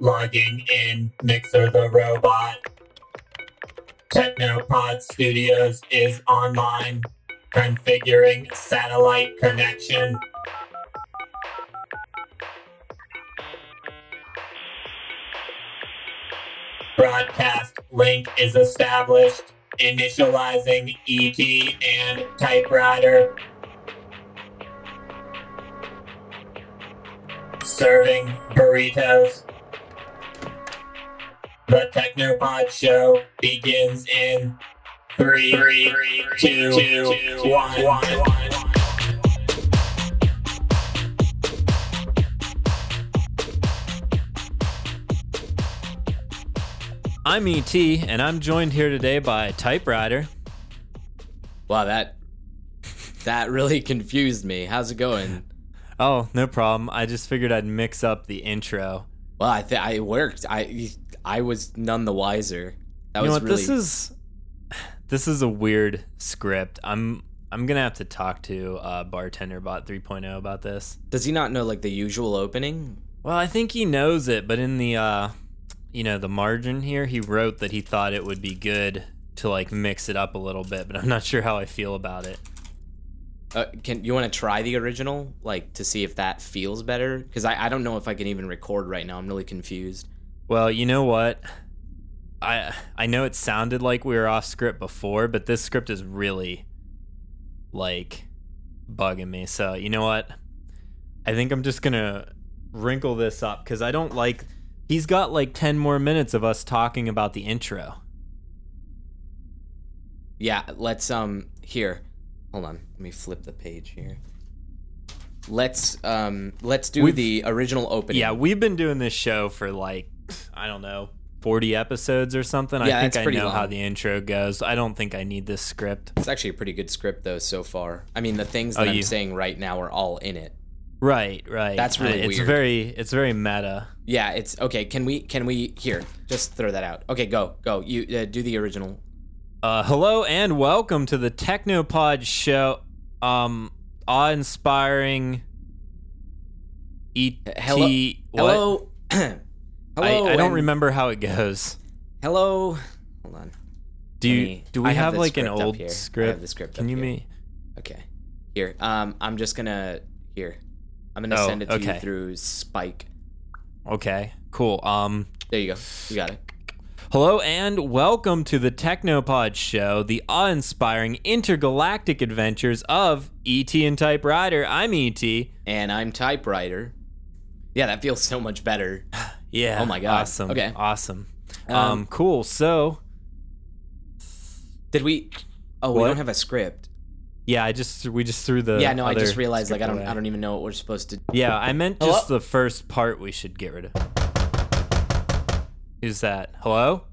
Logging in Mixer the Robot. Technopod Studios is online. Configuring satellite connection. Broadcast link is established. Initializing ET and typewriter. Serving burritos. The Technopod show begins in three, three, two, two, one, one. I'm ET, and I'm joined here today by Typewriter. Wow, that that really confused me. How's it going? Oh, no problem. I just figured I'd mix up the intro. Well, I think I worked. I I was none the wiser. That you know what? really This is this is a weird script. I'm I'm gonna have to talk to uh, Bartender Bot 3.0 about this. Does he not know like the usual opening? Well, I think he knows it, but in the uh, you know the margin here, he wrote that he thought it would be good to like mix it up a little bit, but I'm not sure how I feel about it. Uh, can you want to try the original, like to see if that feels better? Because I, I don't know if I can even record right now. I'm really confused. Well, you know what? I I know it sounded like we were off script before, but this script is really like bugging me. So, you know what? I think I'm just going to wrinkle this up cuz I don't like he's got like 10 more minutes of us talking about the intro. Yeah, let's um here. Hold on. Let me flip the page here. Let's um let's do We've- the original opening. Yeah, we've been doing this show for like I don't know, 40 episodes or something. Yeah, I think that's I pretty know how the intro goes. I don't think I need this script. It's actually a pretty good script though so far. I mean, the things that Oh, I'm you- saying right now are all in it. Right, right. That's really Uh, it's weird. very it's very meta. Yeah, it's okay. Can we can we here just throw that out? Okay, go go. You uh, do the original. Uh, hello and welcome to the Technopod show. Um, awe-inspiring. E. Hello- what? Hello. Hello. I, I don't and- remember how it goes. Hello. Hold on. Do you me- do we I have, the like an script up old here. I script? have the script. Can up you here. me? Okay. Here. Um, I'm just gonna here. I'm gonna Oh, send it to okay. you through Spike. Okay, cool. Um, There you go. You got it. hello and welcome to the Technopod show, the awe-inspiring intergalactic adventures of ET and Typewriter. I'm ET. And I'm typewriter. Yeah, that feels so much better. Yeah. Oh my God. Awesome. Okay. Awesome. Um, Um, cool. So, Did we? Oh, What? we don't have a script. yeah, I just we just threw the yeah, no, I just realized like I don't away. I don't even know what we're supposed to. Yeah, I meant Hello? just the first part we should get rid of. Who's that? Hello?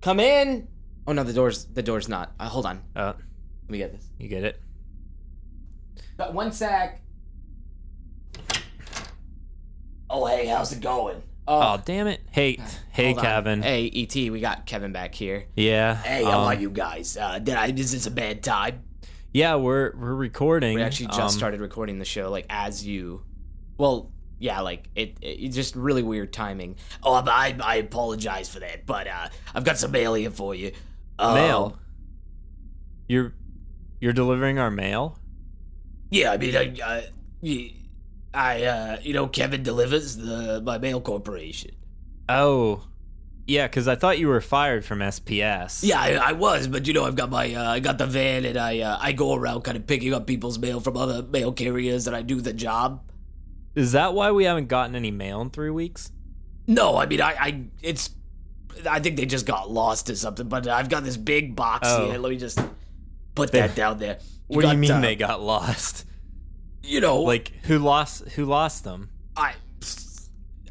Come in. Oh no, the door's the door's not. Uh, hold on. Uh, Let me get this. you get it? Uh, One sec. Oh hey, how's it going? Oh, damn it. Hey, hey, hold on. Kevin. Hey, ET, we got Kevin back here. Yeah. Hey, how um, are you guys? Uh, did I? This is this a bad time? Yeah, we're we're recording. We actually just um, started recording the show, like as you. Well, yeah, like it. it it's just really weird timing. Oh, I, I apologize for that, but uh, I've got some mail here for you. Uh, mail. You're you're delivering our mail? Yeah, I mean, I, I, I, uh, you know, Kevin delivers the my mail corporation. Oh. Yeah, cuz I thought you were fired from SPS. Yeah, I, I was, but you know, I've got my, uh, I got the van, and I, uh, I go around kind of picking up people's mail from other mail carriers, and I do the job. Is that why we haven't gotten any mail in 3 weeks? No, I mean, I, I, it's, I think they just got lost or something. But I've got this big box Oh. here. Let me just put They- that down there. What do you mean uh, they got lost? You know, Like who lost who lost them? I,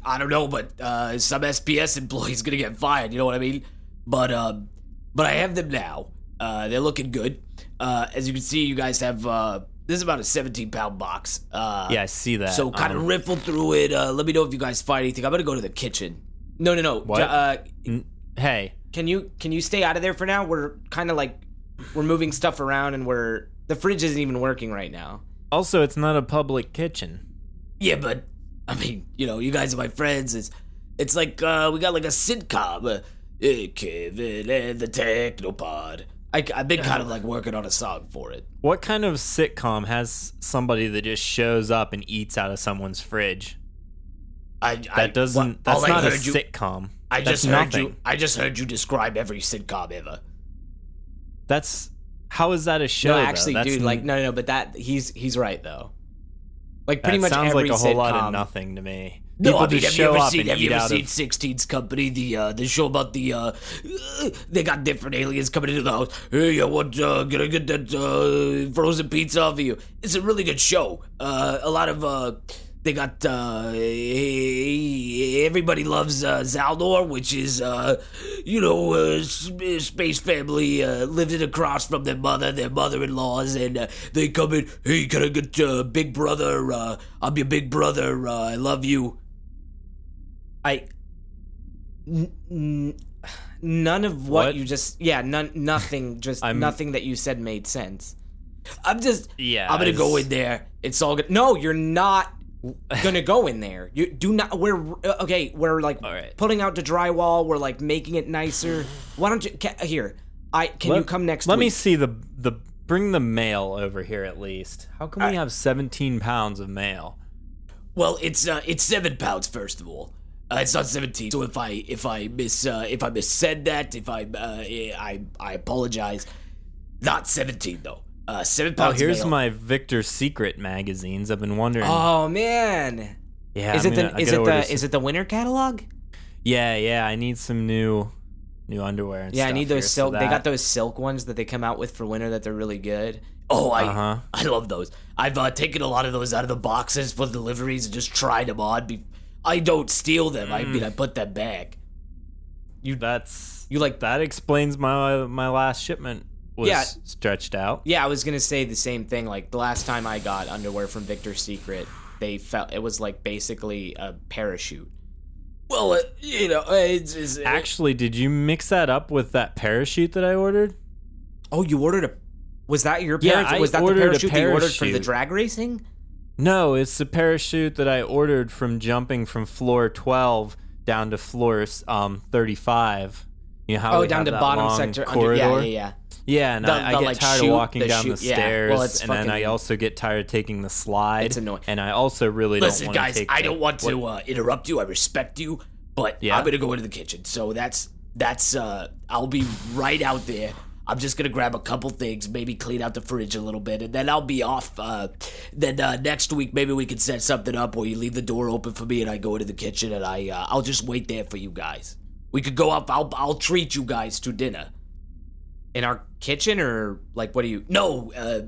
I don't know, but uh, some SPS employee's gonna get fired. You know what I mean? But um, but I have them now. Uh, they're looking good. Uh, as you can see, you guys have uh, this is about a 17 pound box. Uh, Yeah, I see that. So kind of Um, riffle through it. Uh, let me know if you guys find anything. I'm gonna go to the kitchen. No, no, no. What? Uh, Hey, can you can you stay out of there for now? We're kind of like we're moving stuff around and we're the fridge isn't even working right now. Also it's not a public kitchen. Yeah, but I mean, you know, you guys are my friends. It's It's like uh, we got like a sitcom. Uh, eh, Kevin and the Technopod. I, I've been kind of like working on a song for it. What kind of sitcom has somebody that just shows up and eats out of someone's fridge? I, That doesn't. well, that's all I not a heard you- sitcom. I That's just heard nothing. you. I just heard you describe every sitcom ever. That's how is that a show? no, actually, dude, n- like no, no, no, but that he's he's right though. Like that pretty much sounds every like a whole lot sitcom- of nothing to me. No, People I mean, just have you show ever up seen? Have you ever seen of. Company? The uh, the show about the uh, they got different aliens coming into the house. Hey, I want uh, gonna get that uh, frozen pizza off of you. It's a really good show. Uh, a lot of uh, they got uh, everybody loves uh, Zaldor, which is uh, you know uh, space family uh, living across from their mother, their mother-in-laws, and uh, they come in. Hey, can I get uh, big brother? Uh, I'm your big brother. Uh, I love you. I. N- n- none of what, What? you just yeah none nothing just nothing that you said made sense. I'm just Yeah, I'm gonna go in there. It's all good. No, you're not gonna go in there. You do not. We're uh, okay. We're like right. putting out the drywall. We're like making it nicer. Why don't you ca- here? I can you come next Let me see the the bring the mail over here at least. How come we have 17 pounds of mail? Well, it's uh, it's seven pounds first of all. Uh, it's not seventeen. So if I if I miss uh, if I miss said that if I uh, I I apologize. Not seventeen though. Uh, seven Oh, pounds. here's mail. my Victor's Secret magazines. I've been wondering. Oh man, yeah, is I'm it gonna- the I is it the some- is it the winter catalog? Yeah, yeah. I need some new new underwear. And Yeah, I need those here, so silk. They got those silk ones that they come out with for winter that they're really good. Oh, I Uh-huh. I love those. I've uh, taken a lot of those out of the boxes for deliveries and just tried them on. Be- I don't steal them. I Mm. mean, I put them back. You that's You like that explains my my last shipment was Yeah. stretched out. Yeah, I was gonna say the same thing. Like the last time I got underwear from Victor's Secret, they felt it was like basically a parachute. Well, uh, you know, uh, it's, it's Actually, did you mix that up with that parachute that I ordered? Oh, you ordered a? Was that your Yeah, parachute? I was that the ordered a parachute that you ordered for the drag racing? No, it's the parachute that I ordered from jumping from floor 12 down to floor um 35. You know how Oh, we down to bottom sector. corridor? Under, yeah, yeah, yeah. Yeah, and The- I, I get like, tired chute- of walking the down the chute- yeah. stairs, Well, and then I also get tired of taking the slide. It's annoying. And I also really Listen, don't want guys, to take. Listen, guys, I don't want to uh, interrupt you. I respect you, but Yeah? I'm gonna go into the kitchen. So that's that's. uh I'll be right out there. I'm just gonna grab a couple things, maybe clean out the fridge a little bit, and then I'll be off. Uh, then uh, next week, maybe we can set something up where you leave the door open for me, and I go into the kitchen, and I uh, I'll just wait there for you guys. We could go up. I'll I'll treat you guys to dinner. In our kitchen or like what do you? No, uh,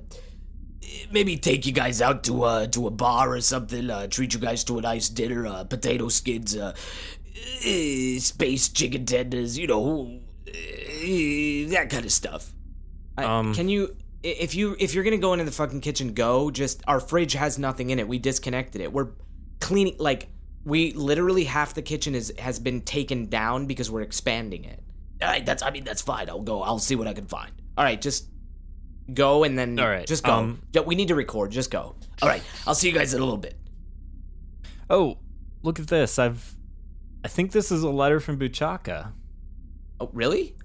maybe take you guys out to uh to a bar or something. Uh, treat you guys to a nice dinner. Uh, potato skins, uh, eh, space chicken tenders. You know, eh, that kind of stuff. I, Um, can you? If you if you're gonna go into the fucking kitchen, go. Just our fridge has nothing in it. We disconnected it. We're cleaning like we literally half the kitchen is has been taken down because we're expanding it. All right, that's. I mean, that's fine. I'll go. I'll see what I can find. All right, just go and then All right, just go. um, Yeah, we need to record. Just go. All right, I'll see you guys in a little bit. Oh, look at this! I've, I think this is a letter from Buchaka. Oh, really?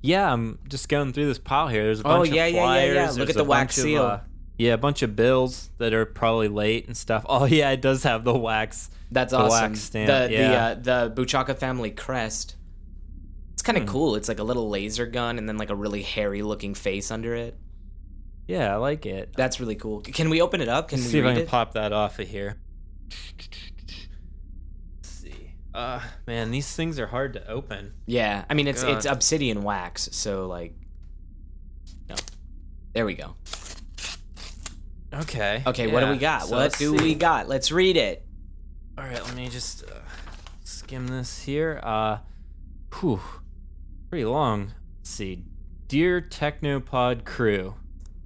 Yeah, I'm just going through this pile here. There's a Oh, bunch yeah, of yeah, yeah, yeah. flyers. Look at the wax bunch of, seal. uh, yeah, a bunch of bills that are probably late and stuff. Oh yeah, it does have the wax. That's The awesome. wax stamp, the yeah. the uh, the Buchaka family crest. It's kind of Hmm. cool. It's like a little laser gun and then like a really hairy looking face under it. Yeah, I like it. That's really cool. Can we open it up? Can Let's we see if I can it? pop that off of here. Let's see. Uh, man, these things are hard to open. Yeah, I mean it's it's obsidian wax, so like, no. There we go. Okay. Okay, what do we got? so what do see. we got? Let's read it. All right, let me just uh, skim this here. Uh, whew, pretty long. Let's see, dear Technopod crew.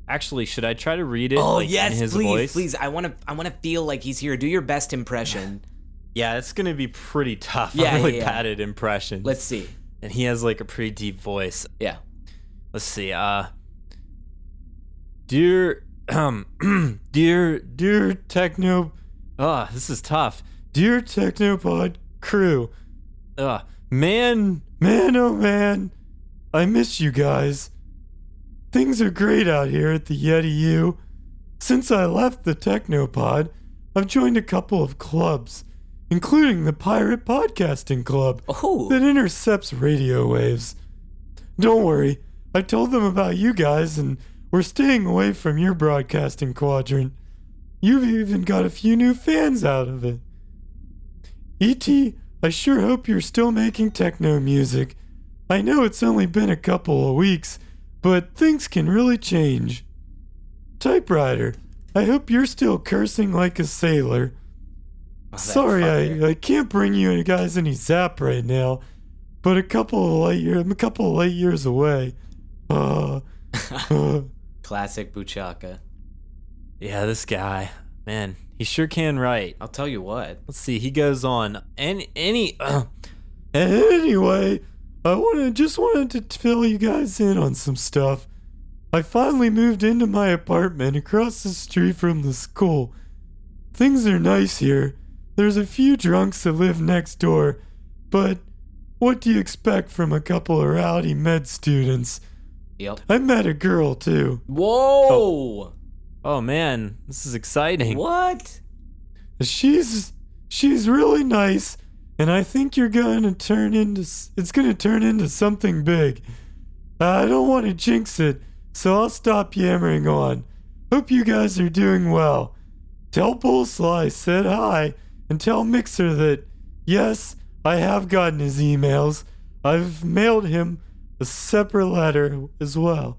Actually, should I try to read it? Oh, like, yes, in his please, voice? please. I want to I want to feel like he's here. Do your best impression. Yeah, it's gonna be pretty tough. Yeah, I'm really yeah, yeah. bad at impressions. Let's see. and he has like a pretty deep voice. Yeah. Let's see. Uh, dear, um, dear, dear techno. Ah, this is tough. Dear Technopod crew, uh, man, man, oh man, I miss you guys. Things are great out here at the Yeti U. Since I left the Technopod, I've joined a couple of clubs, including the Pirate Podcasting Club Oh, that intercepts radio waves. Don't worry, I told them about you guys and we're staying away from your broadcasting quadrant. You've even got a few new fans out of it. E.T., I sure hope you're still making techno music. I know it's only been a couple of weeks, but things can really change. Typewriter, I hope you're still cursing like a sailor. that Sorry. I, I can't bring you guys any zap right now, but a couple of light years, I'm a couple of light years away. Uh, uh, classic Buchaka. yeah, this guy, man, he sure can write. I'll tell you what. Let's see, he goes on. Any, any, uh, anyway, I wanted just wanted to fill you guys in on some stuff. I finally moved into my apartment across the street from the school. Things are nice here. There's a few drunks that live next door, but what do you expect from a couple of rowdy med students? Yep. I met a girl too. Whoa! Oh man, this is exciting. What? She's she's really nice, and I think you're gonna turn into it's gonna turn into something big. I don't want to jinx it, so I'll stop yammering on. Hope you guys are doing well. Tell Bullsly I said hi, and tell Mixer that yes, I have gotten his emails. I've mailed him a separate letter as well.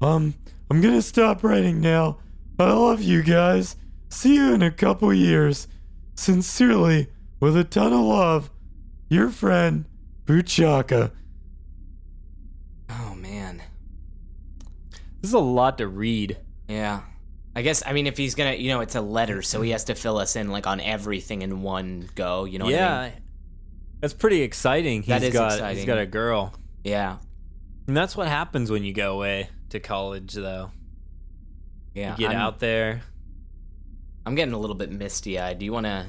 Um, I'm gonna stop writing now. I love you guys. See you in a couple years. Sincerely, with a ton of love, your friend, Buchaka. Oh man. This is a lot to read. Yeah. I guess I mean if he's gonna you know it's a letter so he has to fill us in like on everything in one go. You know what yeah, I mean? that's pretty exciting. He's That is got exciting. he's got a girl, Yeah. and that's what happens when you go away to college, though. Yeah. You get I'm, out there. I'm getting a little bit misty eyed. Do you wanna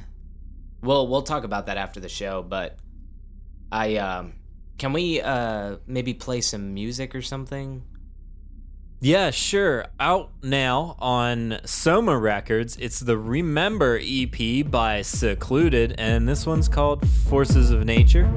Well, we'll talk about that after the show, but I um can we uh maybe play some music or something? Yeah, sure. Out now on Soma Records. It's the Remember EP by Secluded, and this one's called Forces of Nature.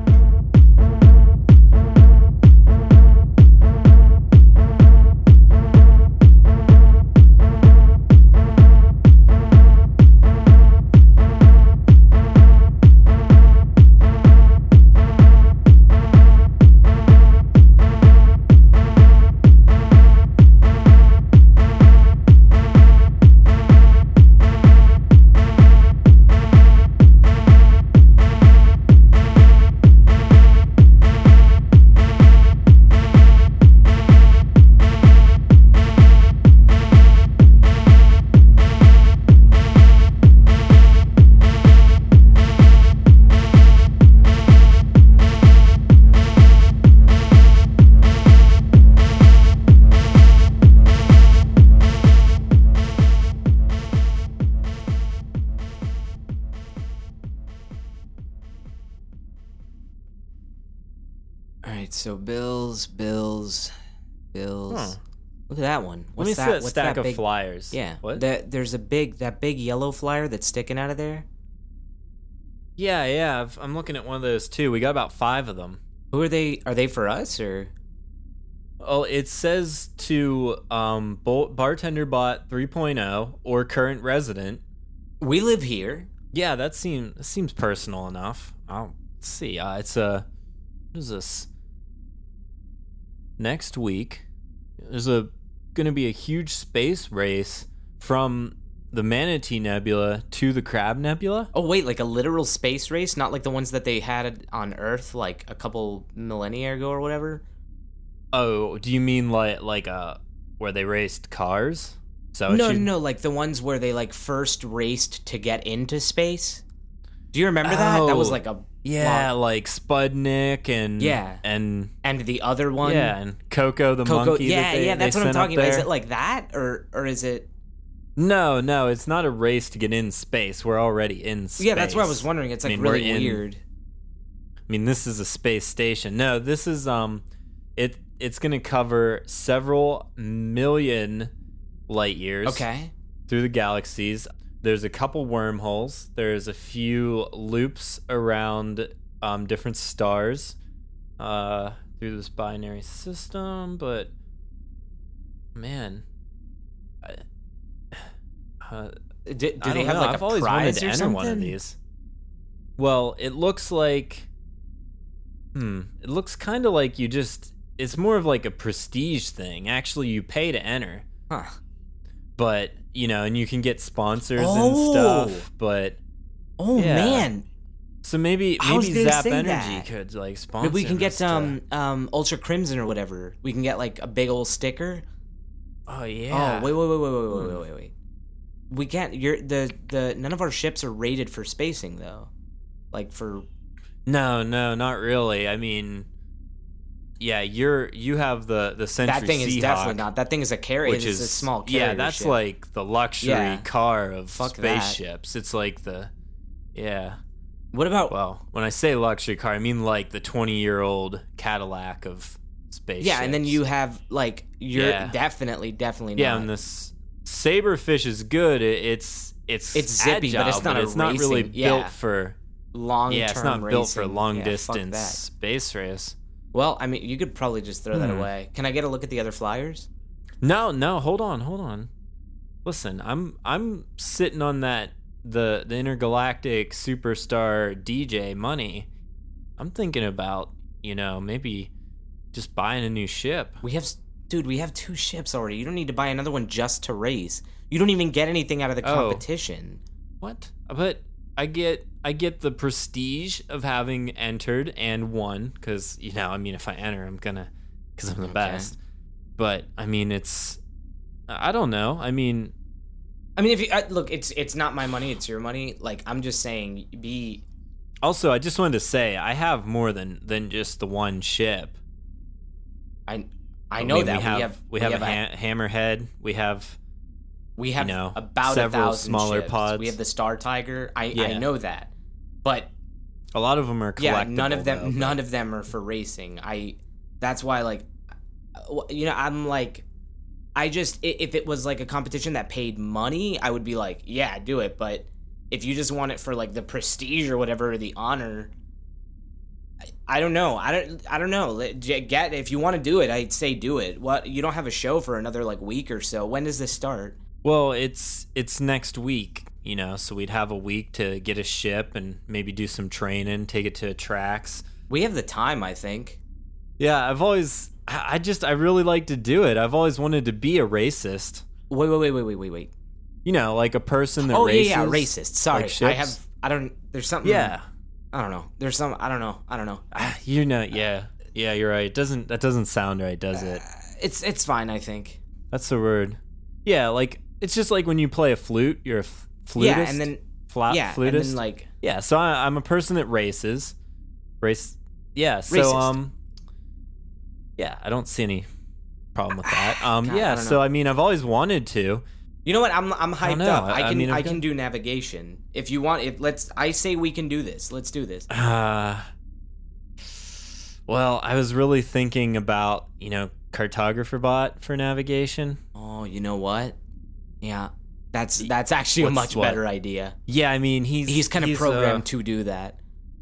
What's that? What's stack that of big- flyers. Yeah. What? That there's a big that big yellow flyer that's sticking out of there. yeah, yeah. I've, I'm looking at one of those too. We got about five of them. Who are they? Are they for us or? Oh, it says to um, bartender bot 3.0 or current resident. We live here. Yeah, that seems seems personal enough. I'll see. Uh, it's a what is this? Next week, there's a going to be a huge space race from the Manatee Nebula to the Crab Nebula. Oh wait, like a literal space race, not like the ones that they had on Earth like a couple millennia ago or whatever. Oh, do you mean like like uh where they raced cars? So no, no, no, like the ones where they like first raced to get into space. Do you remember that? That was Oh, like a Yeah, long- like Spudnik and Yeah. and and the other one. yeah, and Coco the Coco. monkey. Yeah, that they, yeah, that's what I'm talking about. Is it like that, or or is it? No, no, it's not a race to get in space. We're already in space. Yeah, that's what I was wondering. It's I like mean, really in- weird. I mean, this is a space station. No, this is um, it it's gonna cover several million light years. Okay. through the galaxies. There's a couple wormholes. There's a few loops around um, different stars uh, through this binary system. But man, I, uh, do, do I they have know. like I've a always wanted prize to or enter something? one of these. Well, it looks like, hmm, it looks kind of like you just. It's more of like a prestige thing. Actually, you pay to enter Huh. but you know, and you can get sponsors Oh. and stuff. But Oh Yeah. man, so maybe maybe Zap Energy that. could like sponsor. maybe we can get to- um um Ultra Crimson or whatever. We can get like a big old sticker. Oh yeah. Oh wait wait wait wait wait Hmm. wait wait wait wait. We can't. You're the the none of our ships are rated for spacing though. Like for No, no, not really. I mean, yeah, you're you have the the Century that thing is definitely not. That thing is a carry. which is a small carrier. Yeah, that's ship. like the luxury Yeah. car of Fuck that. spaceships. It's like the yeah. What about? Well, when I say luxury car, I mean like the 20 year old Cadillac of spaceships. yeah, and then you have like you're Yeah. definitely definitely Yeah, and this saberfish is good. It, it's it's It's zippy, but it's not a it's not really yeah. built for long yeah, it's not built for long distance space race. Well, I mean, you could probably just throw that Hmm. away. Can I get a look at the other flyers? No, no, hold on, hold on. Listen, I'm I'm sitting on that the the intergalactic superstar DJ money. I'm thinking about you know maybe just buying a new ship. We have, s- dude, we have two ships already. You don't need to buy another one just to race. You don't even get anything out of the Oh. competition. What? But I get I get the prestige of having entered and won because you know I mean if I enter I'm gonna because I'm the Okay. best. But I mean it's I don't know. I mean I mean, if you uh, look, it's it's not my money; it's your money. Like I'm just saying, be also I just wanted to say I have more than than just the one ship. I I I know mean, that we have we have, a, ha- hammerhead. We have we have know, about several a thousand smaller ships. pods. We have the Star Tiger. I I know that, but a lot of them are yeah, none of them though, none of them are for racing. I that's why like uh, you know I'm like I just if it was like a competition that paid money, I would be like, yeah, do it. But if you just want it for like the prestige or whatever, or the honor, I, I don't know. I don't. I don't know. Get if you want to do it, I'd say do it. What you don't have a show for another like week or so. When does this start? Well, it's it's next week, you know, so we'd have a week to get a ship and maybe do some training, take it to tracks. We have the time, I think. Yeah, I've always I just I really like to do it. I've always wanted to be a racist. Wait, wait, wait, wait, wait, wait, wait. You know, like a person that Oh races. yeah, yeah, racist. Sorry, like I have. I don't. There's something. Yeah. I don't know. There's some. I don't know. I don't know. Ah, You know, yeah. Yeah, you're right. It doesn't that doesn't sound right, does it? It's it's fine. I think. That's the word. Yeah, like it's just like when you play a flute, you're a f- flutist. Yeah, and then flat yeah, flutist. and then like Yeah, so I, I'm a person that races. Race. Yeah, so Racist. um yeah, I don't see any problem with that. Um God, yeah, don't so. I mean, I've always wanted to. you know what? I'm I'm hyped know. up. I- I I can I, mean, I've can do navigation if you want. If let's I say we can do this. Let's do this. Uh Well, I was really thinking about, you know, cartographer bot for navigation. Oh, you know what? Yeah, that's that's actually a much what? better idea. Yeah, I mean, he's He's kind of uh, programmed to do that.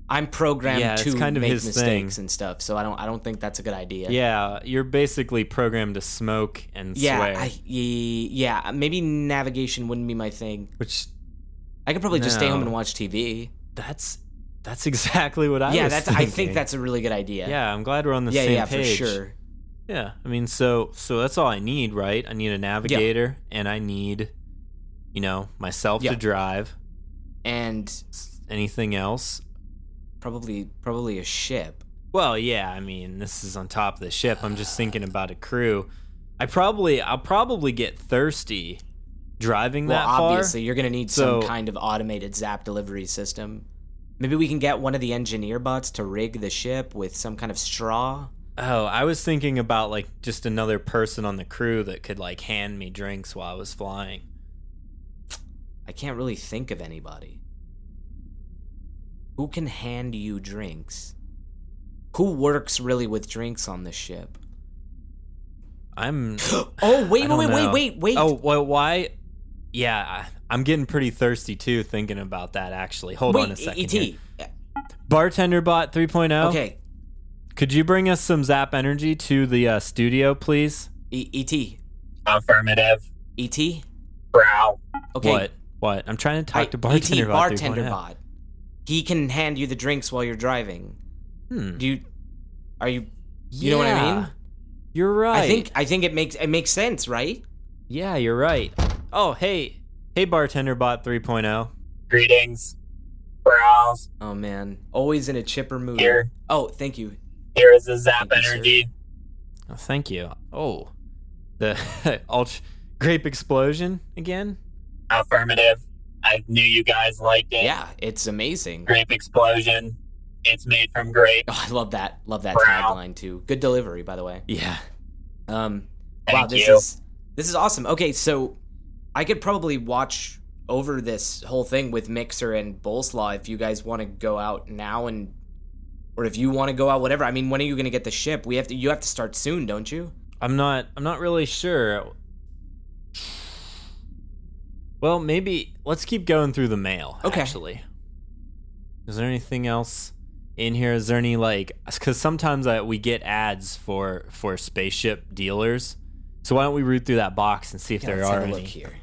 I'm programmed Yeah, to kind of make mistakes thing. and stuff, so I don't I don't think that's a good idea. Yeah, you're basically programmed to smoke and Yeah, swear, I, yeah, maybe navigation wouldn't be my thing. which I could probably just stay home and watch TV. that's that's exactly what I yeah, that's. I think that's a really good idea. Yeah, I'm glad we're on the yeah, same yeah, page. for sure. Yeah, I mean, so so that's all I need, right? I need a navigator, and I need, you know, myself Yeah. to drive. And Anything else? probably probably a ship. Well, yeah. I mean, this is on top of the ship. I'm just thinking about a crew. I probably, I'll probably get thirsty driving Well, that far. obviously, you're gonna need some kind of automated zap delivery system. Maybe we can get one of the engineer bots to rig the ship with some kind of straw. Oh, I was thinking about like just another person on the crew that could like hand me drinks while I was flying. I can't really think of anybody. Who can hand you drinks? Who works really with drinks on this ship? I'm. Oh wait, wait, wait, wait, wait, wait. Oh, well, why? Yeah, I, I'm getting pretty thirsty too thinking about that. Actually, hold wait, on a second. ET. here. Bartender Bot 3.0. Okay, Could you bring us some Zap Energy to the uh, studio, please? E- ET. Affirmative. ET. Brow. Okay. What? What? I'm trying to talk I- to Bartender ET, Bot bartender bot. He can hand you the drinks while you're driving. Hmm. Do you? Are you? You know what I mean? You're right. I think I think it makes it makes sense, right? Yeah, you're right. Oh, hey, hey, Bartender Bot 3.0. Greetings. Brows. Oh man, always in a chipper mood. Here. Oh, thank you. Here is the Zap Thank you. Energy. Oh, thank you. Oh, the ultra grape explosion again. Affirmative. I knew you guys liked it. Yeah, it's amazing. Grape explosion. It's made from grape. Oh, I love that. Love that Wow. tagline too. Good delivery, by the way. Yeah. Um, wow, this you. is this is awesome. Okay, so I could probably watch over this whole thing with Mixer and Bolslaw if you guys want to go out now and or if you want to go out whatever. I mean, when are you going to get the ship? We have to you have to start soon, don't you? I'm not. I'm not really sure. Well, maybe let's keep going through the mail. Okay. Actually, is there anything else in here? Is there any like? Because sometimes I, we get ads for for spaceship dealers. So why don't we root through that box and see if Yeah, there are have a any? look here.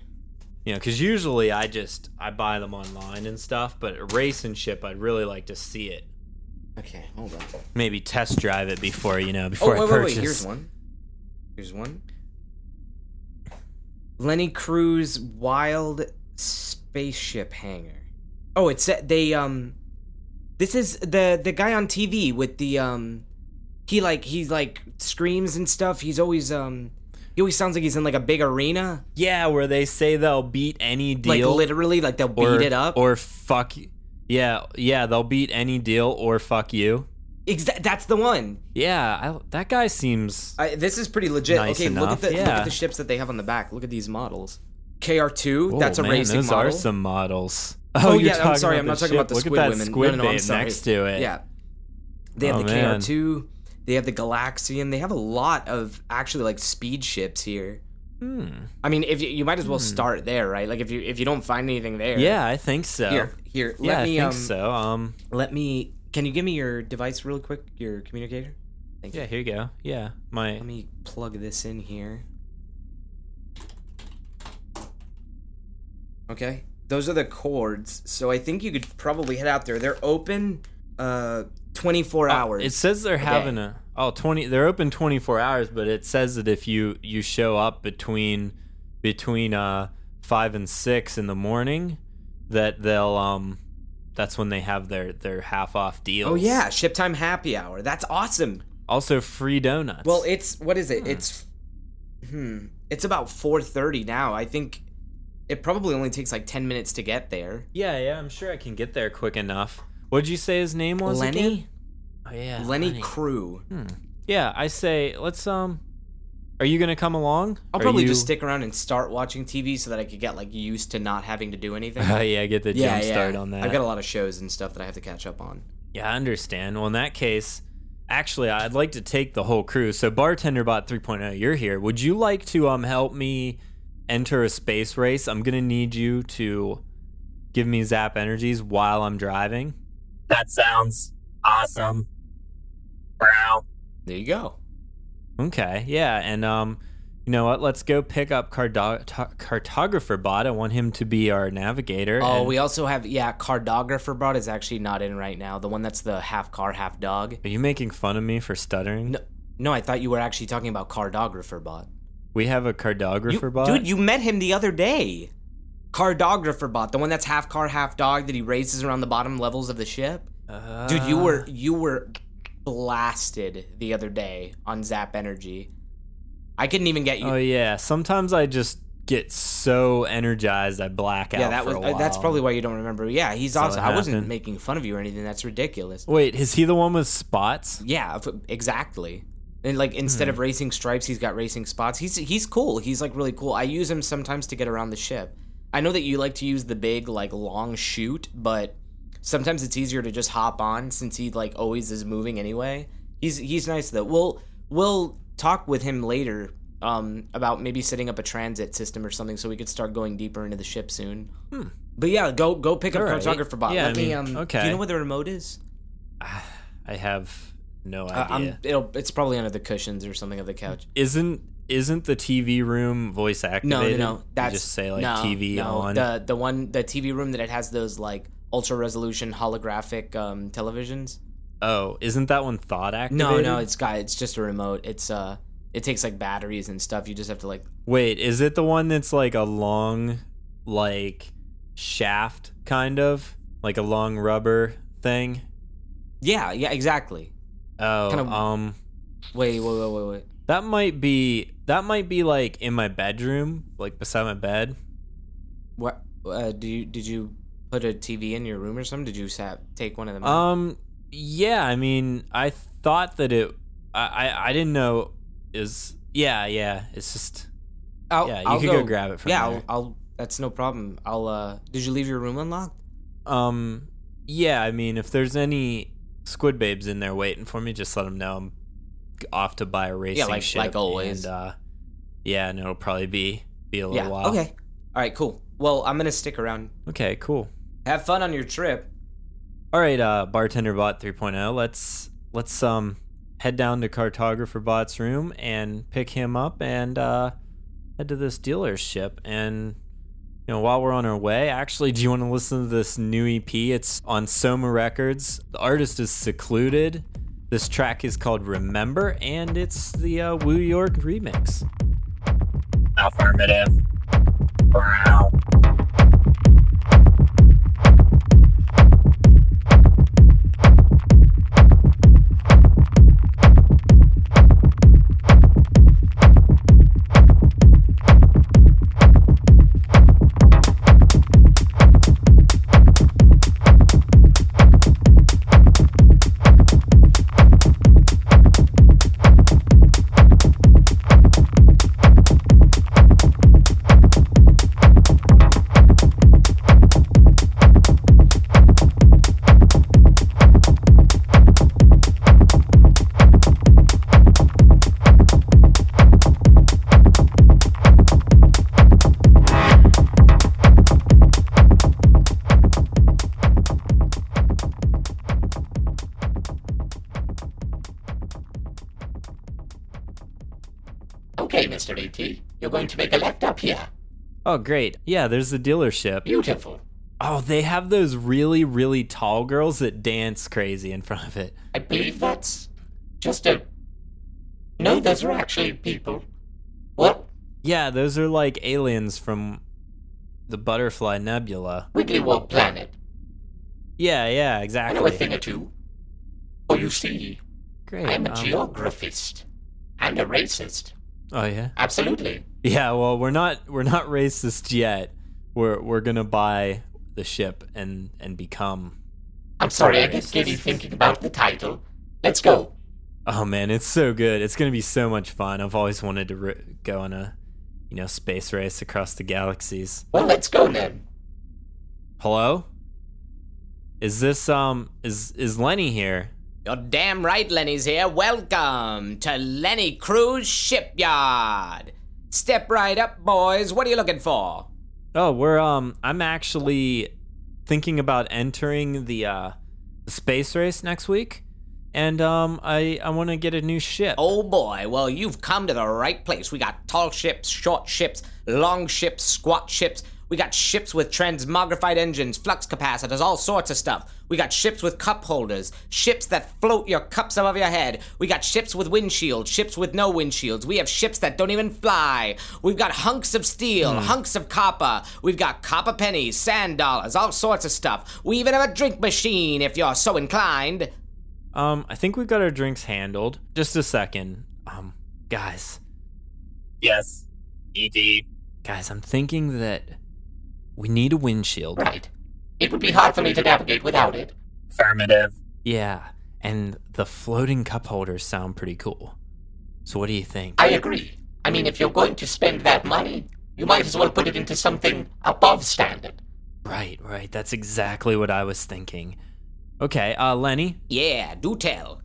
You know, because usually I just I buy them online and stuff. But race and ship, I'd really like to see it. Okay, hold on. Maybe test drive it before you know Oh, before wait, I wait, purchase. wait. Here's one. Here's one. Lenny Cruz Wild Spaceship Hangar. Oh, it's they um. This is the the guy on TV with the um. He like he's like screams and stuff. He's always um. He always sounds like he's in like a big arena, Yeah, where they say they'll beat any deal. like literally, like they'll beat it up. or fuck y- yeah yeah they'll beat any deal or fuck you Exa- that's the one. yeah I, that guy seems I, this is pretty legit. Nice okay, look at the look at the ships that they have on the back. Look at these models. KR2, oh, that's a man, racing those model. are some models Oh, you're yeah, I'm sorry. I'm not talking about the ship. squid at that women. squid no, no, no, I'm sorry. next to it Yeah. They have Oh, the man. KR2. They have the Galaxian. They have a lot of actually like speed ships here. Hmm. I mean, if you, you might as well start there, right? Like if you if you don't find anything there. yeah i think so Here, here. Let yeah me i think um. so um Let me. Can you give me your device really quick? Your communicator. Thank you. yeah here you go yeah my Let me plug this in here. Okay. Those are the cords. So I think you could probably head out there. They're open uh 24 Oh, hours. It says they're having a oh 20 they're open 24 hours, but it says that if you you show up between between uh 5 and 6 in the morning that they'll um that's when they have their their half off deals. Oh yeah, ship time happy hour. That's awesome. Also free donuts. Well, it's what is it? It's hmm. It's about 4:30 now. I think it probably only takes like 10 minutes to get there. yeah, yeah, I'm sure I can get there quick enough. What'd you say his name was Lenny? again? Oh yeah. Lenny Crew. Hmm. Yeah, I say let's um are you going to come along? I'll Are probably you- just stick around and start watching TV so that I could get like used to not having to do anything. Oh yeah, get the jump start on that. I've got a lot of shows and stuff that I have to catch up on. Yeah, I understand. Well, in that case, actually, I'd like to take the whole crew. So, Bartender Bot 3.0, you're here. Would you like to um help me enter a space race? I'm gonna need you to give me zap energies while I'm driving. That sounds awesome. Brow. There you go. Okay, yeah, and um, you know what? Let's go pick up Cardo- Cartographer Bot. I want him to be our navigator. Oh, and- we also have yeah, Cardographer bot is actually not in right now. The one that's the half car, half dog. Are you making fun of me for stuttering? No, no, I thought you were actually talking about Cardographer bot. We have a Cartographer You- Bot. Dude, you met him the other day. Cardographer bot, the one that's half car, half dog that he raises around the bottom levels of the ship. Uh, Dude, you were you were blasted the other day on Zap Energy. I couldn't even get you. Oh yeah. Sometimes I just get so energized I black out. yeah, that was uh, that's probably why you don't remember. Yeah, he's That's awesome. I wasn't making fun of you or anything. That's ridiculous. Wait, is he the one with spots? Yeah, exactly. And like instead Hmm. of racing stripes, he's got racing spots. He's he's cool. He's like really cool. I use him sometimes to get around the ship. I know that you like to use the big like long shoot, but sometimes it's easier to just hop on since he like always is moving anyway. He's he's nice though. We'll we'll talk with him later um about maybe setting up a transit system or something so we could start going deeper into the ship soon. But yeah, go go pick up Hmm. Right. cartographer bot. Yeah, Let I me mean, um. Do you know where the remote is? I have no Uh, I'm, idea. it'll, it's probably under the cushions or something of the couch. isn't isn't the TV room voice No, no, activated? no. You That's just say like no, TV no. on. The the one the TV room that it has those like ultra resolution holographic um televisions. oh, isn't that one thought activated? No, no, it's got it's just a remote. It's uh it takes like batteries and stuff. You just have to like Wait, is it the one that's like a long, like shaft kind of like a long rubber thing? Yeah, yeah, exactly. Oh, Kinda- um, Wait, wait, wait, wait, wait. that might be that might be like in my bedroom, like beside my bed. What uh do you did you put a TV in your room or something? Did you take one of them? out? Um, yeah, I mean, I thought that it. I I, I didn't know is yeah yeah. It's just I'll, yeah. You I'll could go, grab it from yeah, there. I'll, I'll that's no problem. I'll uh did you leave your room unlocked? Um, yeah, I mean, if there's any squid babes in there waiting for me, just let them know I'm off to buy a racing like- ship. like always. And, uh, yeah, and it'll probably be be a little Yeah. while. Okay. All right, cool. Well, I'm going to stick around. Okay. Cool. Have fun on your trip. All right, uh, bartender bot 3.0. Let's let's um head down to cartographer bot's room and pick him up and uh, head to this dealership. And you know, while we're on our way, actually, do you want to listen to this new EP? It's on Soma Records. The artist is Secluded. This track is called Remember, and it's the uh, Woo York remix. Affirmative. Brown. Oh, great. Yeah, there's the dealership. Beautiful. Oh, they have those really, really tall girls that dance crazy in front of it. I believe that's just a. No, those are actually people. What? Yeah, those are like aliens from the Butterfly Nebula. Wiggly Wog Planet. Yeah, yeah, exactly. I know a thing or two. For you see, Great. I'm a um, geographist. And a racist. oh yeah. Absolutely. Yeah, well, we're not we're not racist yet. We're we're gonna buy the ship and and become. I'm sorry, I get Racist. giddy thinking about the title. Let's go. Oh man, it's so good. It's gonna be so much fun. I've always wanted to r- go on a, you know, space race across the galaxies. Well, let's go then. Hello. Is this um is is Lenny here? You're damn right Lenny's here. Welcome to Lenny Cruise Shipyard. Step right up, boys. What are you looking for? Oh, we're um I'm actually thinking about entering the uh space race next week. And um I I want to get a new ship. Oh boy, well, you've come to the right place. We got tall ships, short ships, long ships, squat ships. We got ships with transmogrified engines, flux capacitors, all sorts of stuff. We got ships with cup holders, ships that float your cups above your head. We got ships with windshields, ships with no windshields. We have ships that don't even fly. We've got hunks of steel, hunks of copper. We've got copper pennies, sand dollars, all sorts of stuff. We even have a drink machine if you're so inclined. Um I think we've got our drinks handled. Just a second. Um guys, Yes. ED. guys, I'm thinking that we need a windshield. Right. It would be hard for me to navigate without it. Affirmative. Yeah, and the floating cup holders sound pretty cool. So what do you think? I agree. I mean, if you're going to spend that money, you might as well put it into something above standard. Right, right. That's exactly what I was thinking. Okay, uh, Lenny, Yeah, do tell.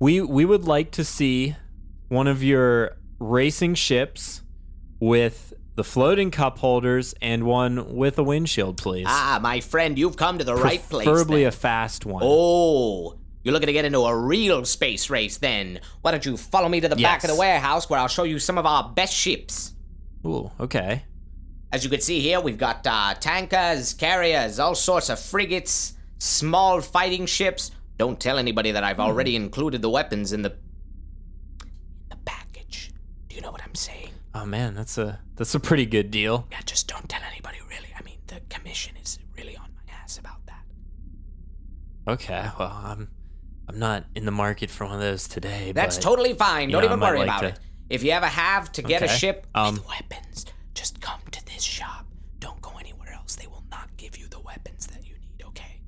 we we would like to see one of your racing ships with the floating cup holders and one with a windshield, please. Ah, my friend, you've come to the right place. Preferably then. a fast one. Oh, you're looking to get into a real space race then? Why don't you follow me to the back of the warehouse where I'll show you some of our best ships? Ooh, okay. As you can see here, we've got uh, tankers, carriers, all sorts of frigates, small fighting ships. Don't tell anybody that I've already included the weapons in the in the package. Do you know what I'm saying? Oh man, that's a that's a pretty good deal. Yeah, just don't tell anybody. Really, I mean, the commission is really on my ass about that. Okay, well, I'm I'm not in the market for one of those today. That's but- totally fine. Don't yeah, I even worry like about to- it. If you ever have to get a ship Um, with weapons, just come to this shop. Don't go anywhere else. They will not give you the weapons that you need. Okay.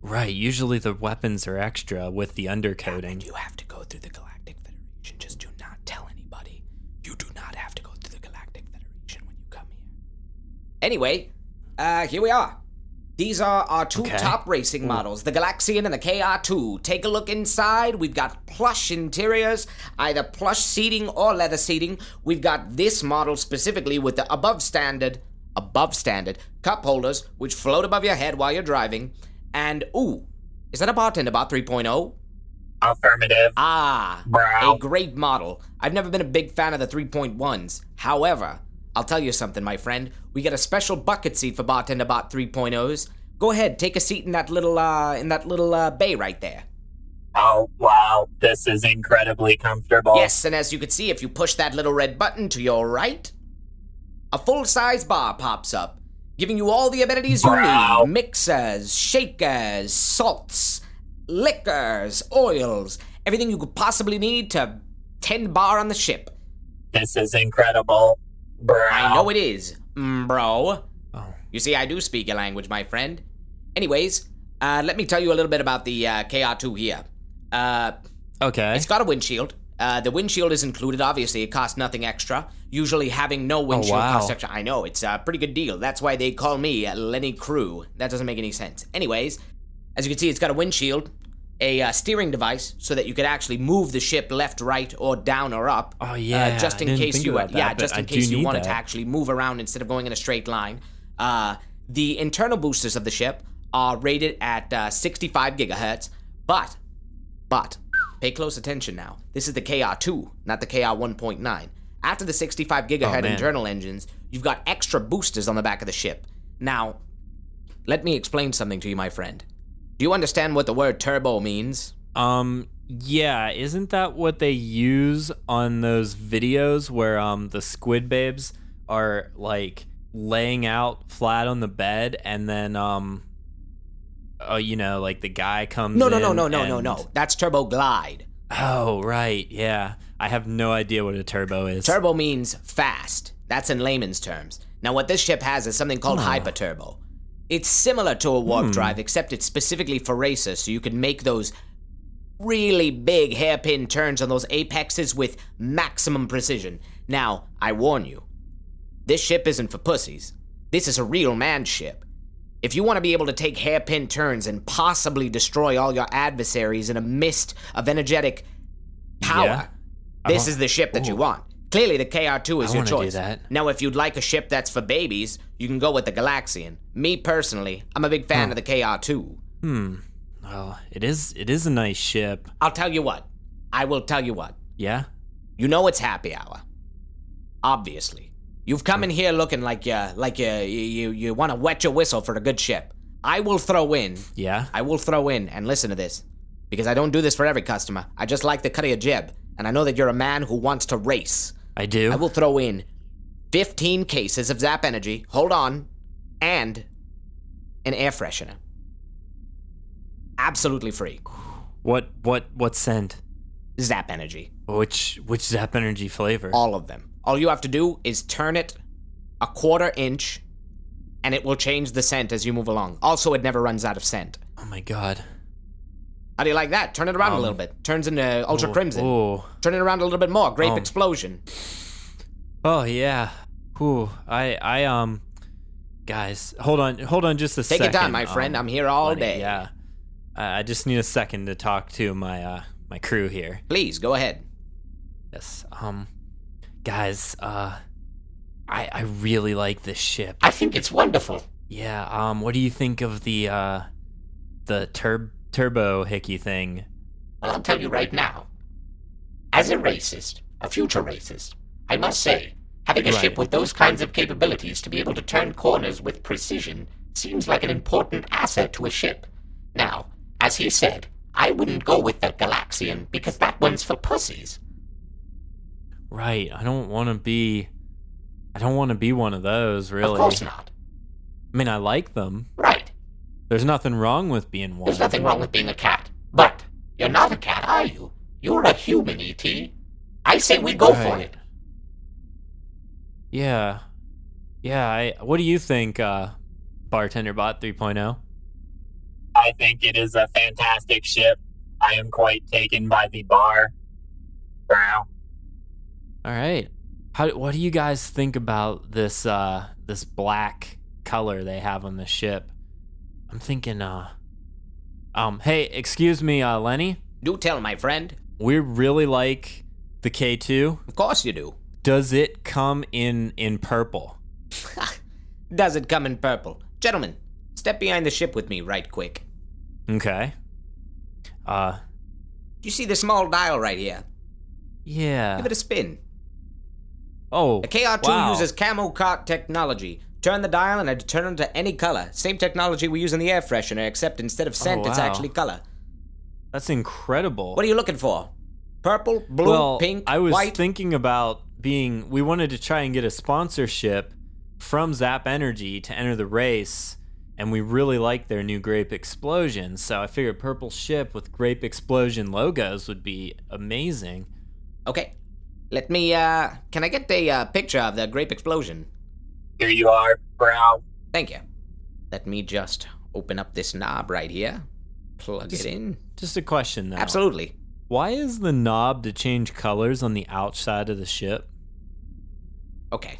Right, usually the weapons are extra with the undercoating. You have to go through the Galactic Federation. Just do not tell anybody. You do not have to go through the Galactic Federation when you come here. Anyway, uh, here we are. These are our two Okay. top racing models, the Galaxian and the KR2. Take a look inside. We've got plush interiors, either plush seating or leather seating. We've got this model specifically with the above standard, above standard cup holders, which float above your head while you're driving. And ooh, is that a bartender bot 3.0? Affirmative. Ah, Brow. a great model. I've never been a big fan of the 3.1s. However, I'll tell you something, my friend. We got a special bucket seat for Bartender Bot 3.0s. Go ahead, take a seat in that little uh in that little uh, bay right there. Oh, wow. This is incredibly comfortable. Yes, and as you can see, if you push that little red button to your right, a full-size bar pops up, giving you all the amenities you need: mixers, shakers, salts, liquors, oils, everything you could possibly need to tend bar on the ship. This is incredible. Bro. I know it is, mm, bro. Oh. You see, I do speak your language, my friend. Anyways, uh, let me tell you a little bit about the uh, KR2 here. Uh, Okay. it's got a windshield. Uh, the windshield is included, obviously. It costs nothing extra. Usually, having no windshield wow. costs extra. I know, it's a pretty good deal. That's why they call me uh, Lenny Crew. That doesn't make any sense. Anyways, as you can see, it's got a windshield, a uh, steering device, so that you could actually move the ship left, right, or down or up. Oh, yeah, Uh, just I in case you, that, yeah, just in do case you wanted to actually move around instead of going in a straight line. Uh, the internal boosters of the ship are rated at uh, 65 gigahertz, but, but, pay close attention now. This is the KR2, not the KR 1.9. After the 65 gigahertz Oh, internal engines, you've got extra boosters on the back of the ship. Now, let me explain something to you, my friend. Do you understand what the word turbo means? Um yeah, isn't that what they use on those videos where um the squid babes are like laying out flat on the bed and then um oh you know like the guy comes No, no, no, no, no, no, no. That's turbo glide. Oh, right. Yeah. I have no idea what a turbo is. Turbo means fast. That's in layman's terms. Now, what this ship has is something called hyperturbo. It's similar to a warp hmm. drive, except it's specifically for racers, so you can make those really big hairpin turns on those apexes with maximum precision. Now, I warn you, this ship isn't for pussies. This is a real man ship. If you want to be able to take hairpin turns and possibly destroy all your adversaries in a mist of energetic power, Yeah. this uh-huh. is the ship that you want. Clearly, the KR2 is I your wanna do choice. that. Now, if you'd like a ship that's for babies, you can go with the Galaxian. Me personally, I'm a big fan of the KR2. Hmm. Well, it is it is a nice ship. I'll tell you what. I will tell you what. Yeah? You know it's happy hour. Obviously. You've come in here looking like you like you you, you want to wet your whistle for a good ship. I will throw in. Yeah. I will throw in and listen to this. Because I don't do this for every customer. I just like the cut of your jib. And I know that you're a man who wants to race. I do. I will throw in 15 cases of Zap Energy, hold on, and an air freshener. Absolutely free. What what what scent? Zap Energy. Which which Zap Energy flavor? All of them. All you have to do is turn it a quarter inch, and it will change the scent as you move along. Also, it never runs out of scent. oh my god. How do you like that? Turn it around a Um, little bit. Turns into Ultra Oh, Crimson. Oh. Turn it around a little bit more. Grape Um, Explosion. Oh yeah. Ooh. I I um guys, hold on, hold on, just a Take second. your time, my friend. um, I'm here all Lenny, day. Yeah, I just need a second to talk to my uh my crew here. Please go ahead. Yes, um, guys, uh, I I really like this ship. I think it's wonderful. Yeah, um, what do you think of the uh the tur- turbo hickey thing? Well, I'll tell you right now. As a racist, a future racist, I must say, having a Right. ship with those kinds of capabilities to be able to turn corners with precision seems like an important asset to a ship. Now, as he said, I wouldn't go with the Galaxian because that one's for pussies. Right, I don't want to be I don't want to be one of those, really. Of course not. I mean, I like them. Right. There's nothing wrong with being one. There's nothing wrong with being a cat. But you're not a cat, are you? You're a human, E.T. I say we go for it. Yeah. Yeah, I what do you think uh Bartender Bot oh? 3.0? I think it is a fantastic ship. I am quite taken by the bar. Brow. All right. How what do you guys think about this uh this black color they have on the ship? I'm thinking uh um hey, excuse me uh Lenny, Do tell, my friend. we really like the K2. Of course you do. Does it come in in purple? Does it come in purple? Gentlemen, step behind the ship with me right quick. Okay. Uh Do you see the small dial right here? yeah. Give it a spin. oh. The KR2 wow. uses camo cart technology. Turn the dial and it'll turn into any color. Same technology we use in the air freshener, except instead of scent, it's wow. actually color. That's incredible. What are you looking for? Purple, blue, well, pink, I was white? thinking about being. We wanted to try and get a sponsorship from Zap Energy to enter the race, and we really like their new Grape Explosion. So I figured purple ship with Grape Explosion logos would be amazing. Okay. Let me, uh, can I get a uh, picture of the grape explosion? Here you are, Brow. Thank you. Let me just open up this knob right here. Plug Just- it in. Just a question though. Absolutely. Why is the knob to change colors on the outside of the ship? Okay.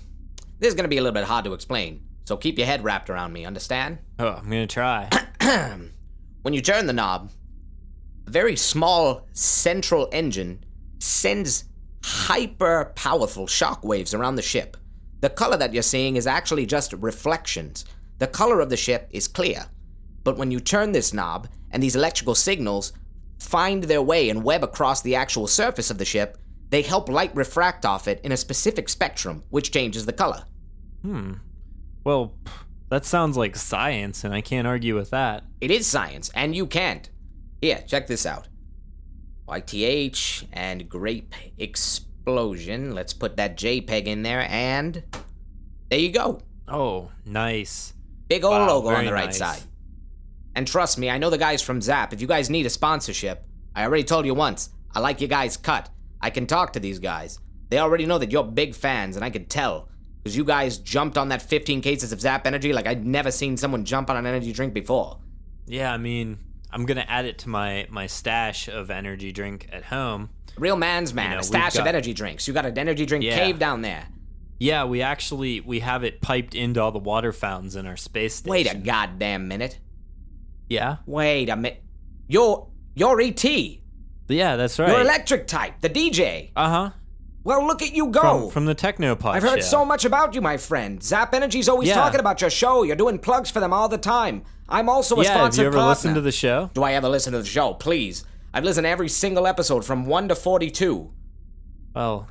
This is gonna be a little bit hard to explain, so keep your head wrapped around me, understand? Oh, I'm gonna try. when you turn the knob, a very small central engine sends hyper powerful shock waves around the ship. The color that you're seeing is actually just reflections. The color of the ship is clear. But when you turn this knob and these electrical signals find their way and web across the actual surface of the ship, they help light refract off it in a specific spectrum, which changes the color. hmm. Well, that sounds like science, and I can't argue with that. It is science, and you can't. Here, check this out. YTH and grape explosion. Let's put that JPEG in there, and there you go. Oh, nice. Big old Wow, logo on the right nice. side. And trust me, I know the guys from Zap. If you guys need a sponsorship, I already told you once, I like your guys' cut. I can talk to these guys. They already know that you're big fans, and I can tell. Because you guys jumped on that 15 cases of Zap Energy like I'd never seen someone jump on an energy drink before. Yeah, I mean, I'm gonna add it to my my stash of energy drink at home. Real man's man, know, a stash of energy drinks. You got an energy drink Yeah. cave down there. Yeah, we actually we have it piped into all the water fountains in our space station. Wait a goddamn minute. Yeah, Wait a minute. You're you're ET. yeah, that's right. You're electric type, the DJ. uh huh. Well, look at you go. From, from the Technopod. I've heard show. so much about you, my friend. Zap Energy's always Yeah. talking about your show. You're doing plugs for them all the time. I'm also a Yeah, have you ever partner. listened to the show? Do I ever listen to the show? Please. I've listened to every single episode from 1 to 42. Well,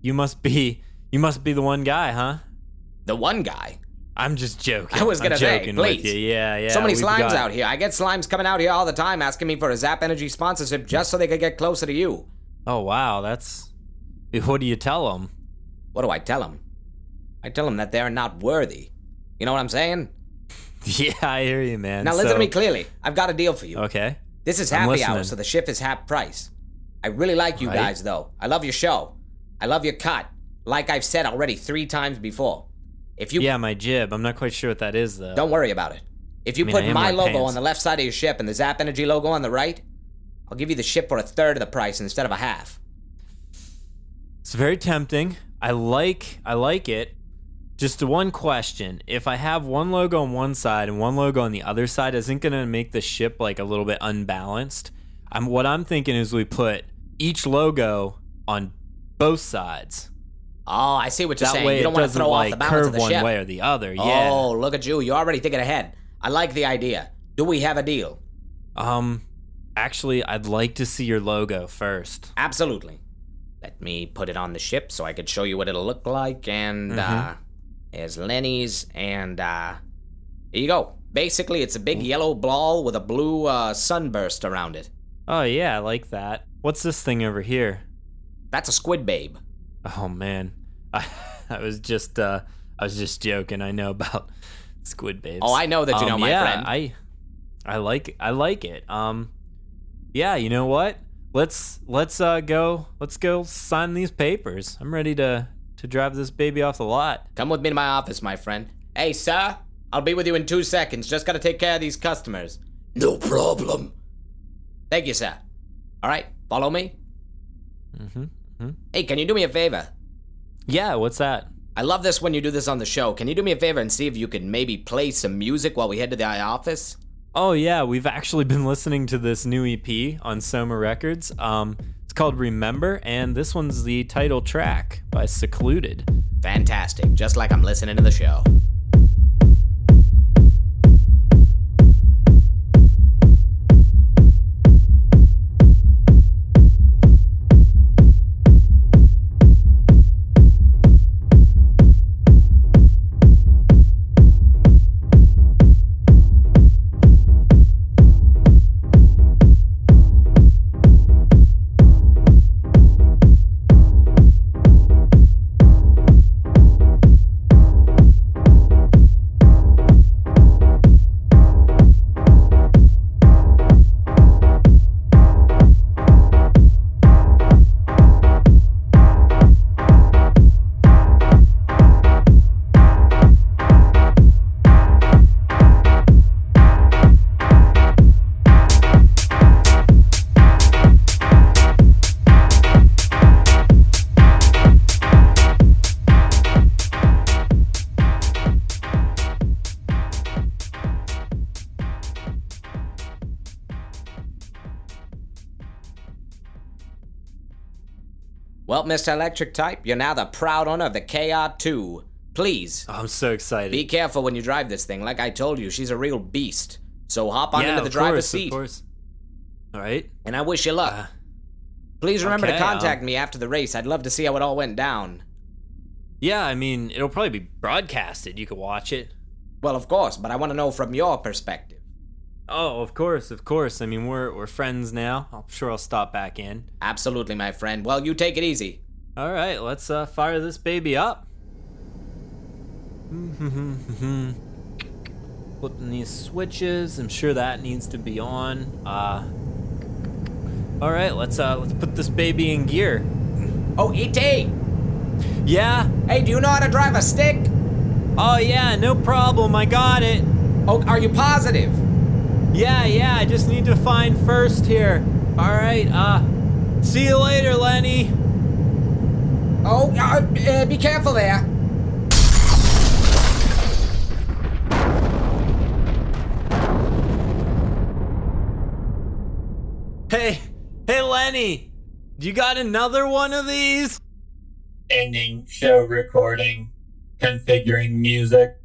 you must be you must be the one guy, huh? The one guy. I'm just joking. I was I'm gonna say, joking please. Yeah, yeah. so many slimes got- out here. I get slimes coming out here all the time asking me for a Zap Energy sponsorship just so they could get closer to you. Oh wow, that's. What do you tell them? What do I tell them? I tell them that they're not worthy. You know what I'm saying? Yeah, I hear you, man. Now listen So- to me clearly. I've got a deal for you. Okay. This is happy hour, so the shift is half price. I really like you Right. guys, though. I love your show. I love your cut. Like I've said already three times before. If you Yeah, my jib. I'm not quite sure what that is though. don't worry about it. If you I mean, put my logo pants. on the left side of your ship and the Zap Energy logo on the right, I'll give you the ship for a third of the price instead of a half. It's very tempting. I like I like it. Just one question. If I have one logo on one side and one logo on the other side, isn't going to make the ship like a little bit unbalanced? I'm what I'm thinking is we put each logo on both sides. Oh, I see what you're That saying. way you don't want to throw like off the balance curve of the one ship. way or the other. Yeah. Oh, look at you. You're already thinking ahead. I like the idea. Do we have a deal? Um actually, I'd like to see your logo first. Absolutely. Let me put it on the ship so I could show you what it'll look like. And Mm-hmm. uh, here's Lenny's. And uh, here you go. Basically, it's a big yellow ball with a blue uh, sunburst around it. Oh yeah, I like that. What's this thing over here? That's a squid babe. Oh man. I, I was just uh I was just joking. I know about squid babes. Oh, I know that you know, Um, my yeah, friend. I I like I like it. Um yeah, you know what? Let's let's uh go let's go sign these papers. I'm ready to to drive this baby off the lot. Come with me to my office, my friend. Hey, sir. I'll be with you in two seconds. Just gotta take care of these customers. No problem. Thank you, sir. All right, follow me. Mm-hmm. Hey, can you do me a favor? Yeah, what's that? I love this when you do this on the show. Can you do me a favor and see if you can maybe play some music while we head to the office? Oh yeah, we've actually been listening to this new EP on Soma Records. Um it's called Remember and this one's the title track by Secluded. Fantastic, just like I'm listening to the show. Well, Mr. Electric Type, you're now the proud owner of the KR2. Please, I'm so excited. be careful when you drive this thing. Like I told you, she's a real beast. So hop on yeah, into the driver's course, seat. Of course. All right. And I wish you luck. Uh, Please remember to okay, contact um, me after the race. I'd love to see how it all went down. Yeah, I mean, it'll probably be broadcasted. You could watch it. Well, of course, but I want to know from your perspective. Oh, of course, of course. I mean, we're we're friends now. I'm sure I'll stop back in. Absolutely, my friend. Well, you take it easy. All right, let's uh, fire this baby up. Mm-hmm. Flipping these switches. I'm sure that needs to be on. Uh. All right, let's uh let's put this baby in gear. Oh, E.T. Yeah. Hey, do you know how to drive a stick? Oh yeah, no problem. I got it. Oh, are you positive? Yeah, yeah. I just need to find first here. All right. Uh. See you later, Lenny. Oh, uh, uh, be careful there. Hey, hey, Lenny. You got another one of these? Ending show recording. Configuring music.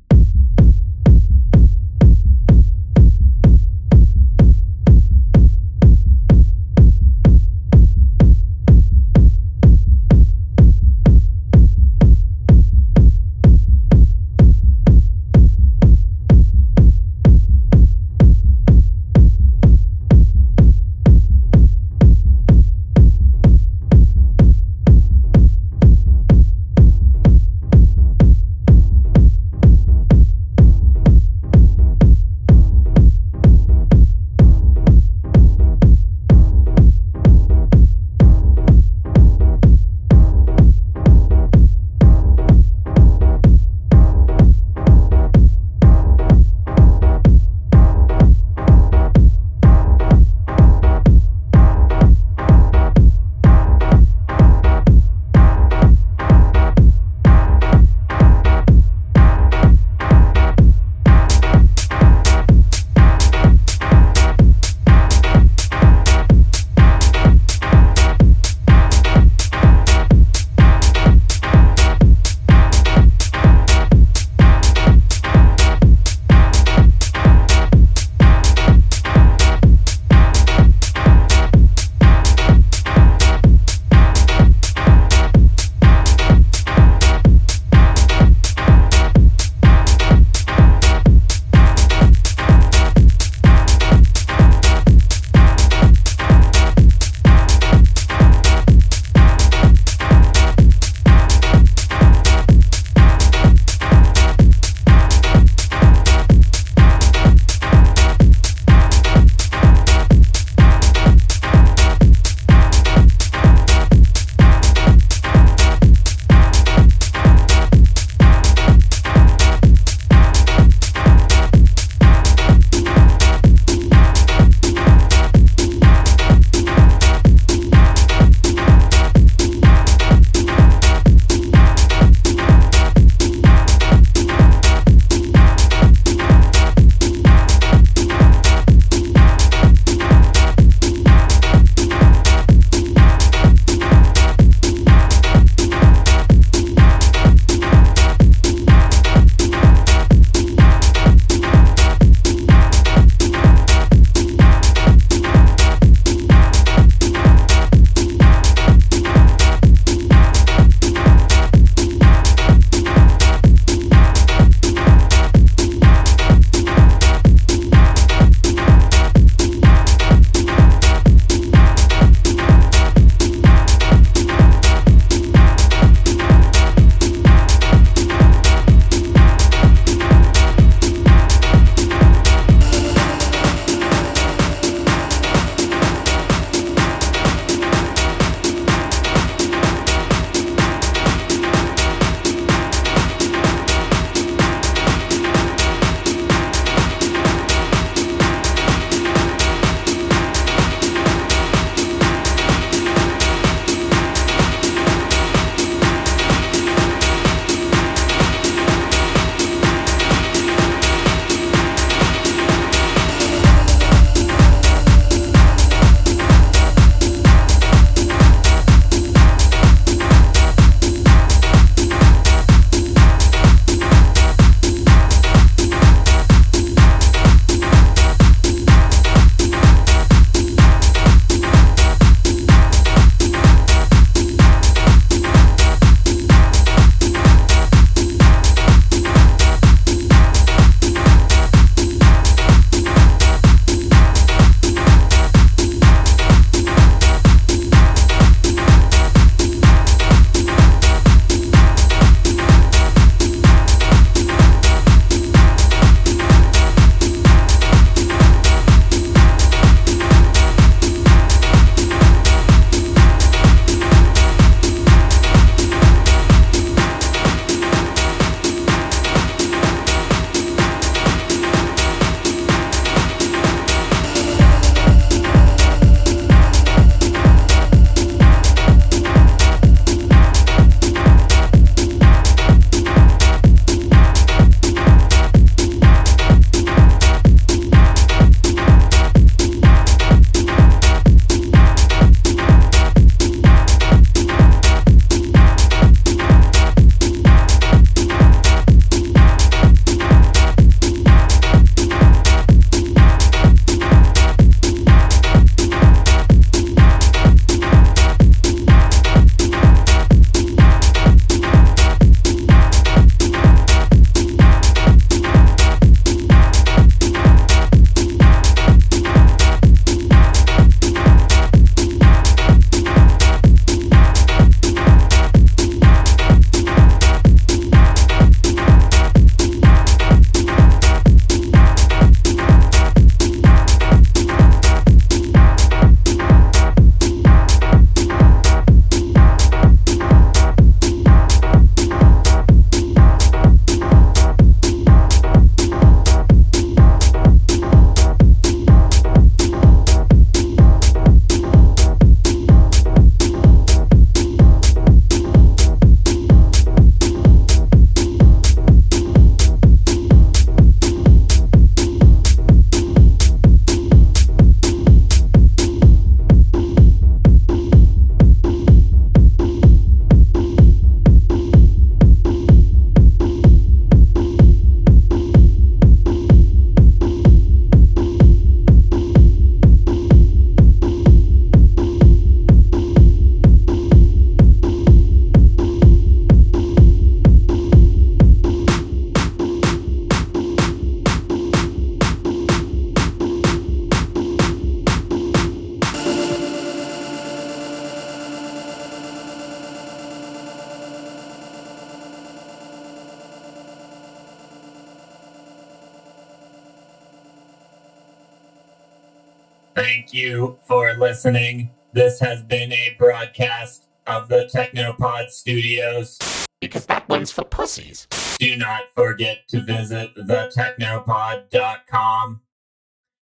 Studios. Because that one's for pussies. Do not forget to visit thetechnopod.com.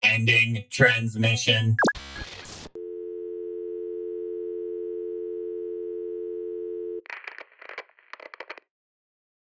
Ending transmission.